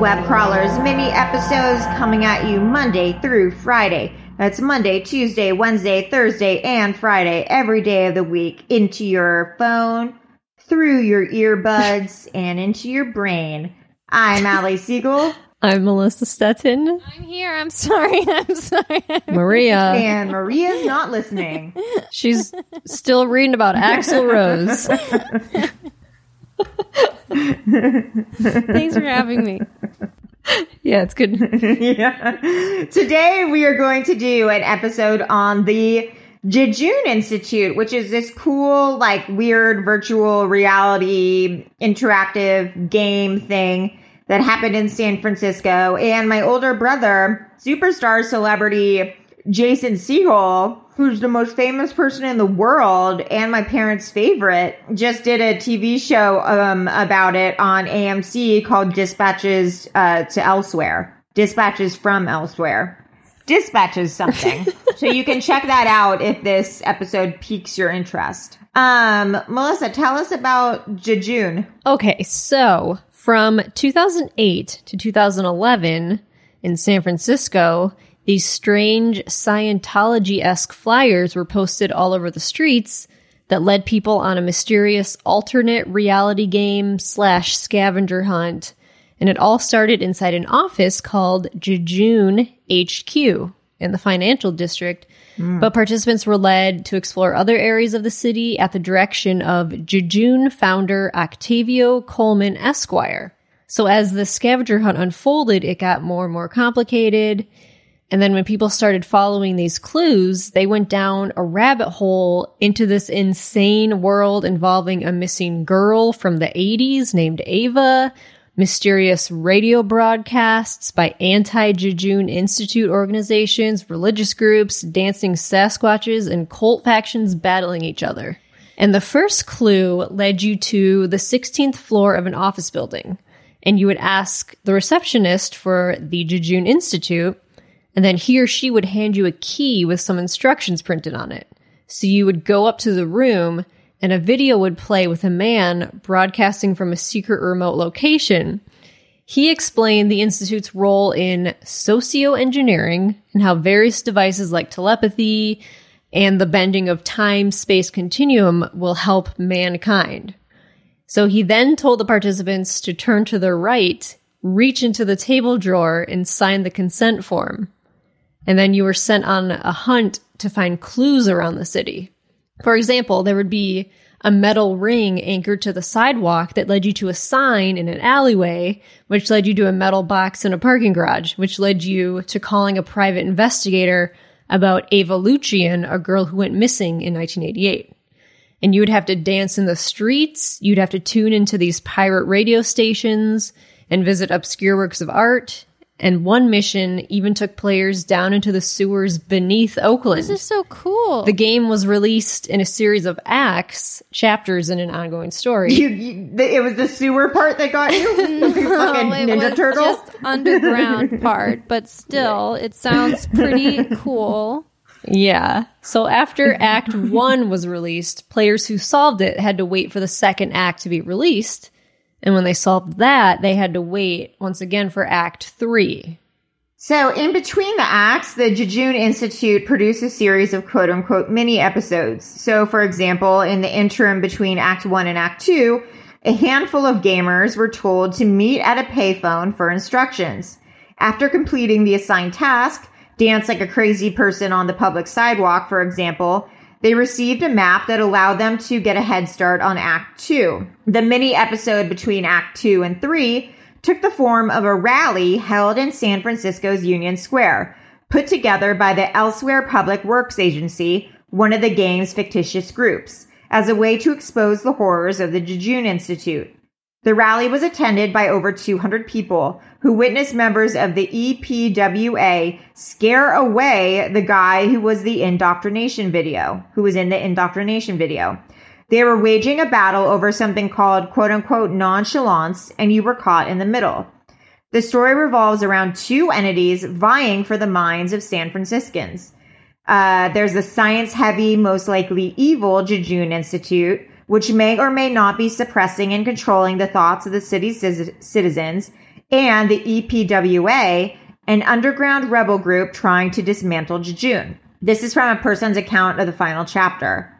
Web Crawlers mini episodes coming at you Monday through Friday. That's Monday, Tuesday, Wednesday, Thursday, and Friday, every day of the week, into your phone, through your earbuds, and into your brain. I'm Allie Segel. I'm Melissa Stetten. I'm here. I'm sorry. I'm sorry. Maria. And Maria's not listening. She's still reading about Axl Rose. Thanks for having me. Yeah, it's good. yeah. Today we are going to do an episode on the Jejune Institute, which is this cool, like weird virtual reality interactive game thing that happened in San Francisco. And my older brother, superstar celebrity Jason Segel, who's the most famous person in the world and my parents' favorite, just did a TV show um, about it on AMC called Dispatches uh, to Elsewhere. Dispatches from Elsewhere. Dispatches something. so you can check that out if this episode piques your interest. Um, Melissa, tell us about Jejune. Okay, so from 2008 to 2011 in San Francisco, these strange Scientology esque flyers were posted all over the streets that led people on a mysterious alternate reality game slash scavenger hunt. And it all started inside an office called Jejune HQ in the financial district. Hmm. But participants were led to explore other areas of the city at the direction of Jejune founder Octavio Coleman Esquire. So as the scavenger hunt unfolded, it got more and more complicated. And then when people started following these clues, they went down a rabbit hole into this insane world involving a missing girl from the 80s named Ava, mysterious radio broadcasts by anti Jejune Institute organizations, religious groups, dancing Sasquatches, and cult factions battling each other. And the first clue led you to the 16th floor of an office building. And you would ask the receptionist for the Jejune Institute, and then he or she would hand you a key with some instructions printed on it. So you would go up to the room and a video would play with a man broadcasting from a secret remote location. He explained the Institute's role in socio-engineering and how various devices like telepathy, and the bending of time space continuum will help mankind. So he then told the participants to turn to their right, reach into the table drawer, and sign the consent form. And then you were sent on a hunt to find clues around the city. For example, there would be a metal ring anchored to the sidewalk that led you to a sign in an alleyway, which led you to a metal box in a parking garage, which led you to calling a private investigator about Ava Lucian, a girl who went missing in 1988. And you would have to dance in the streets, you'd have to tune into these pirate radio stations and visit obscure works of art, and one mission even took players down into the sewers beneath Oakland. This is so cool. The game was released in a series of acts, chapters in an ongoing story. You, you, it was the sewer part that got you. the fucking it Ninja was Turtle. just underground part, but still, it sounds pretty cool. Yeah. So after Act 1 was released, players who solved it had to wait for the second act to be released. And when they solved that, they had to wait once again for Act 3. So, in between the acts, the Jejune Institute produced a series of quote unquote mini episodes. So, for example, in the interim between Act 1 and Act 2, a handful of gamers were told to meet at a payphone for instructions. After completing the assigned task, dance like a crazy person on the public sidewalk, for example, they received a map that allowed them to get a head start on Act 2. The mini episode between Act 2 and 3 took the form of a rally held in San Francisco's Union Square, put together by the Elsewhere Public Works Agency, one of the game's fictitious groups, as a way to expose the horrors of the Jejune Institute. The rally was attended by over 200 people who witnessed members of the EPWA scare away the guy who was the indoctrination video, who was in the indoctrination video. They were waging a battle over something called quote unquote nonchalance, and you were caught in the middle. The story revolves around two entities vying for the minds of San Franciscans. Uh, there's the science heavy, most likely evil Jejune Institute, which may or may not be suppressing and controlling the thoughts of the city's ci- citizens, and the EPWA, an underground rebel group trying to dismantle Jejune. This is from a person's account of the final chapter.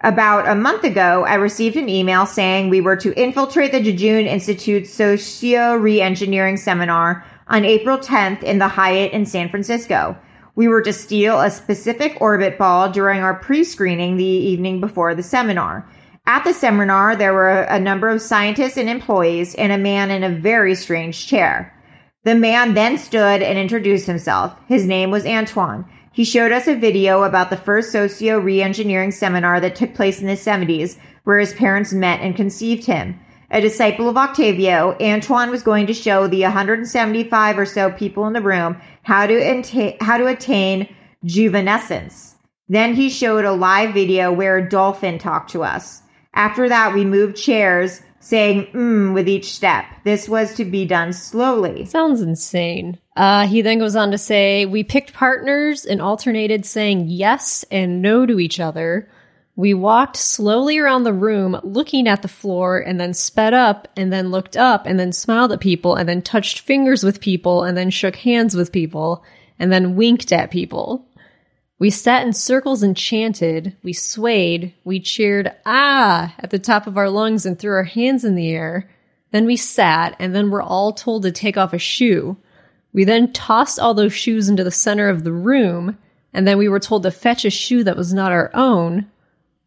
About a month ago, I received an email saying we were to infiltrate the Jejune Institute's socio re-engineering seminar on April 10th in the Hyatt in San Francisco. We were to steal a specific orbit ball during our pre-screening the evening before the seminar. At the seminar, there were a number of scientists and employees and a man in a very strange chair. The man then stood and introduced himself. His name was Antoine. He showed us a video about the first socio re-engineering seminar that took place in the 70s, where his parents met and conceived him. A disciple of Octavio, Antoine was going to show the 175 or so people in the room how to, how to attain juvenescence. Then he showed a live video where a dolphin talked to us. After that, we moved chairs, saying mm with each step. This was to be done slowly. Sounds insane. Uh, he then goes on to say, We picked partners and alternated saying yes and no to each other. We walked slowly around the room, looking at the floor, and then sped up, and then looked up, and then smiled at people, and then touched fingers with people, and then shook hands with people, and then winked at people. We sat in circles and chanted. We swayed. We cheered, ah, at the top of our lungs and threw our hands in the air. Then we sat, and then we're all told to take off a shoe. We then tossed all those shoes into the center of the room, and then we were told to fetch a shoe that was not our own.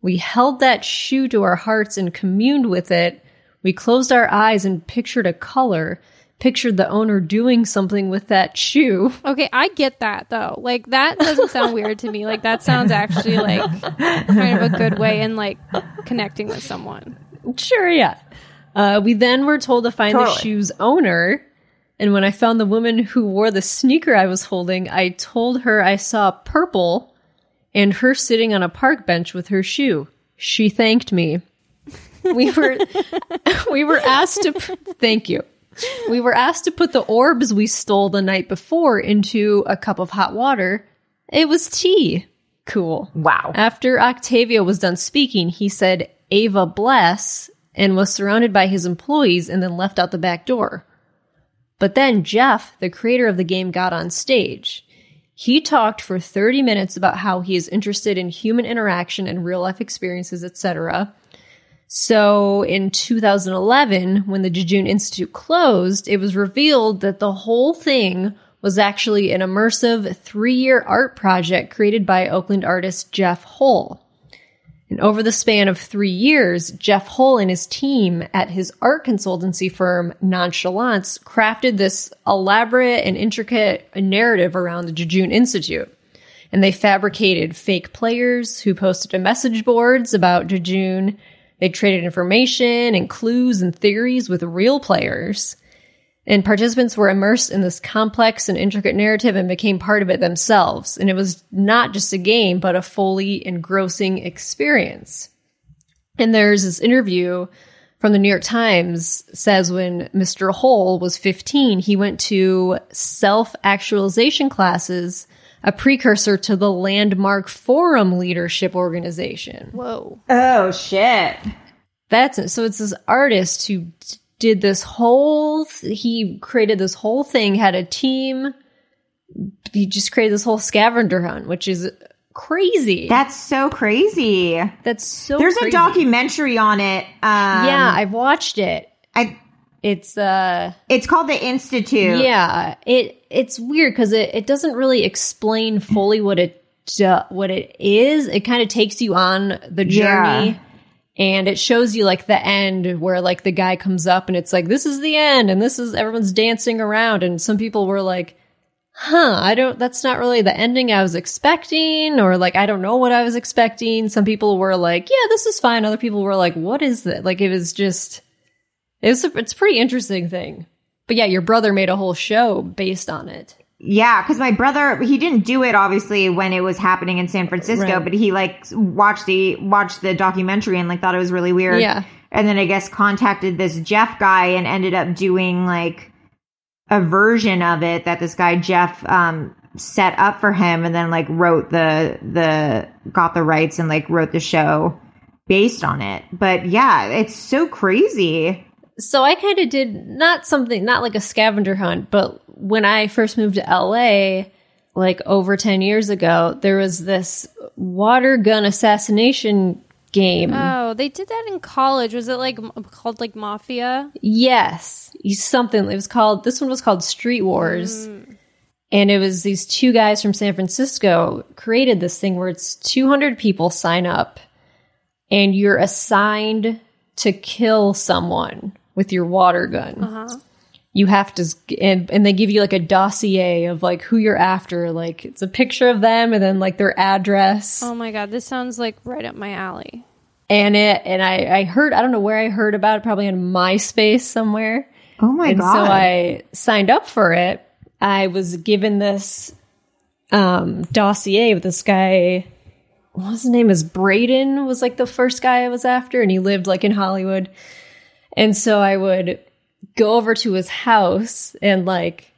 We held that shoe to our hearts and communed with it. We closed our eyes and pictured a color, pictured the owner doing something with that shoe. Okay, I get that though. Like that doesn't sound weird to me. Like that sounds actually like kind of a good way in like connecting with someone. Sure, yeah. Uh, we then were told to find the shoe's owner. And when I found the woman who wore the sneaker I was holding, I told her I saw purple and her sitting on a park bench with her shoe. She thanked me. We were we were asked to thank you. We were asked to put the orbs we stole the night before into a cup of hot water. It was tea. Cool. Wow. After Octavio was done speaking, he said, Ava bless, and was surrounded by his employees and then left out the back door. But then Jeff, the creator of the game, got on stage. He talked for 30 minutes about how he is interested in human interaction and real life experiences, etc. So in 2011, when the Jejune Institute closed, it was revealed that the whole thing was actually an immersive three year art project created by Oakland artist Jeff Hull. And over the span of three years, Jeff Hull and his team at his art consultancy firm, Nonchalance, crafted this elaborate and intricate narrative around the Jejune Institute. And they fabricated fake players who posted to message boards about Jejune. They traded information and clues and theories with real players. And participants were immersed in this complex and intricate narrative and became part of it themselves. And it was not just a game, but a fully engrossing experience. And there's this interview from the New York Times says when Mr. Hull was 15, he went to self actualization classes, a precursor to the landmark forum leadership organization. Whoa. Oh shit. That's it. So it's this artist who did this whole, th- he created this whole thing, had a team. He just created this whole scavenger hunt, which is crazy. That's so crazy. That's so There's crazy. a documentary on it. Um, yeah, I've watched it. I, It's, uh, it's called the Institute. yeah, it, it's weird because it, it doesn't really explain fully what it, what it is. It kind of takes you on the journey. Yeah. And it shows you like the end where like the guy comes up and it's like, this is the end and this is everyone's dancing around. And some people were like, huh, I don't, that's not really the ending I was expecting. Or like, I don't know what I was expecting. Some people were like, yeah, this is fine. Other people were like, what is that? Like, it was just, it's a, it's a pretty interesting thing. But yeah, your brother made a whole show based on it. Yeah, because my brother he didn't do it obviously when it was happening in San Francisco, Right. but he like watched the watched the documentary and like thought it was really weird. Yeah. and then I guess contacted this Jeff guy and ended up doing like a version of it that this guy Jeff um set up for him, and then like wrote the the got the rights and like wrote the show based on it. But yeah, it's so crazy. So I kind of did not something, not like a scavenger hunt, but when I first moved to LA, like over 10 years ago, there was this water gun assassination game. Oh, they did that in college. Was it like called like Mafia? yes, something. It was called, this one was called Street Wars. Mm. And it was these two guys from San Francisco created this thing where it's 200 people sign up and you're assigned to kill someone with your water gun. You have to, and, and they give you like a dossier of like who you're after. Like it's a picture of them and then like their address. Oh my god, this sounds like right up my alley. and it, and I, I heard, I don't know where I heard about it, probably on MySpace somewhere. Oh my and god! so I signed up for it. I was given this um, dossier with this guy. What was his name? Is Braden was like the first guy I was after, and he lived like in Hollywood. And so I would go over to his house and like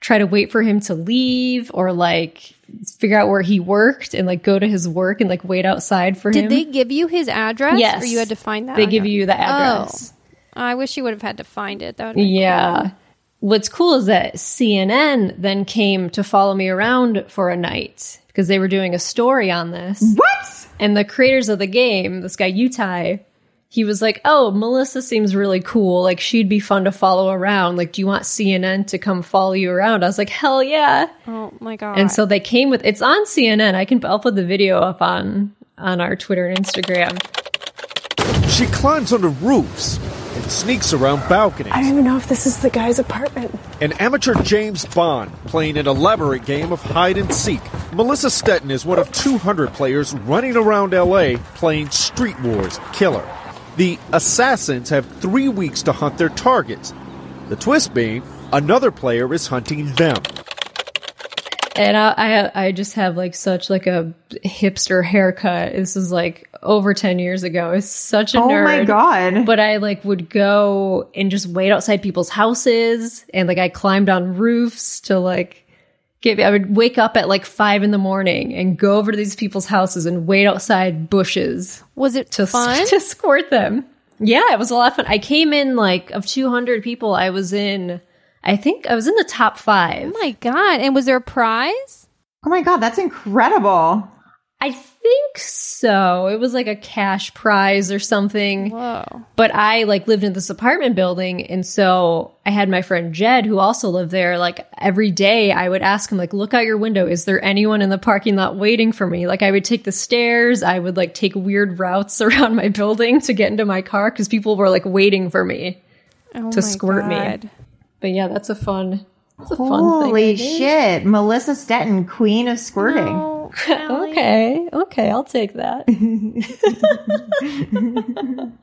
try to wait for him to leave or like figure out where he worked and like go to his work and like wait outside for him. Did they give you his address? Yes. Or you had to find that? They give you the address. Oh. I wish you would have had to find it. That would Yeah. What's cool is that CNN then came to follow me around for a night because they were doing a story on this. what? And the creators of the game, this guy Utai, he was like, "Oh, Melissa seems really cool. Like she'd be fun to follow around. Like, do you want CNN to come follow you around?" I was like, "Hell yeah!" Oh my god. And so they came with it's on CNN. I can I'll put the video up on on our Twitter and Instagram. She climbs onto roofs and sneaks around balconies. I don't even know if this is the guy's apartment. An amateur James Bond playing an elaborate game of hide and seek. Melissa Stetten is one of 200 players running around LA playing Street Wars Killer. The assassins have three weeks to hunt their targets. The twist being, another player is hunting them. And I, I I just have like such like a hipster haircut. This is like over ten years ago. It's such a Oh nerd. my god! But I like would go and just wait outside people's houses, and like I climbed on roofs to like get. I would wake up at like five in the morning and go over to these people's houses and wait outside bushes was it to fun? to squirt them. Yeah, it was a lot of fun. I came in like of two hundred people. I was in. I think I was in the top five. oh my god! And was there a prize? Oh my God, that's incredible. I think so. It was like a cash prize or something. Whoa. But I like lived in this apartment building and so I had my friend Jed who also lived there. Like every day I would ask him like look out your window is there anyone in the parking lot waiting for me? Like I would take the stairs, I would like take weird routes around my building to get into my car cuz people were like waiting for me Oh to my squirt God. me. But yeah, that's a fun that's a fun thing. Holy shit. Melissa Stetten, queen of squirting. No, Okay. Okay, I'll take that.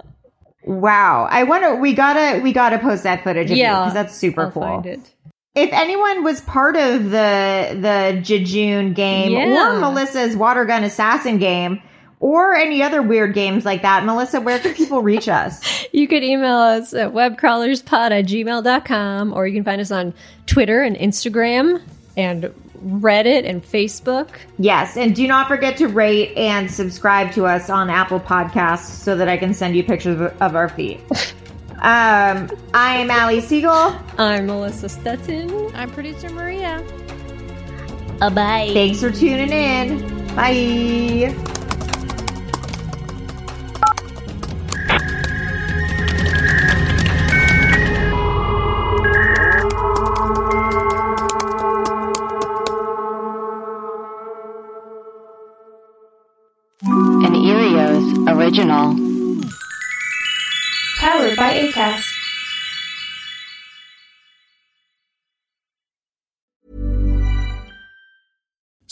Wow. I wonder we gotta we gotta post that footage of yeah. because that's super I'll cool. If anyone was part of the the Jejune game Yeah. or Melissa's water gun assassin game or any other weird games like that, Melissa, where can people reach us? You can email us at webcrawlerspod at gmail.com or you can find us on Twitter and Instagram and Reddit and Facebook. Yes, and do not forget to rate and subscribe to us on Apple Podcasts so that I can send you pictures of, of our feet. um, I am Allie Segel. I'm Melissa Stetson. I'm producer Maria. Uh, bye. Thanks for tuning in. Bye.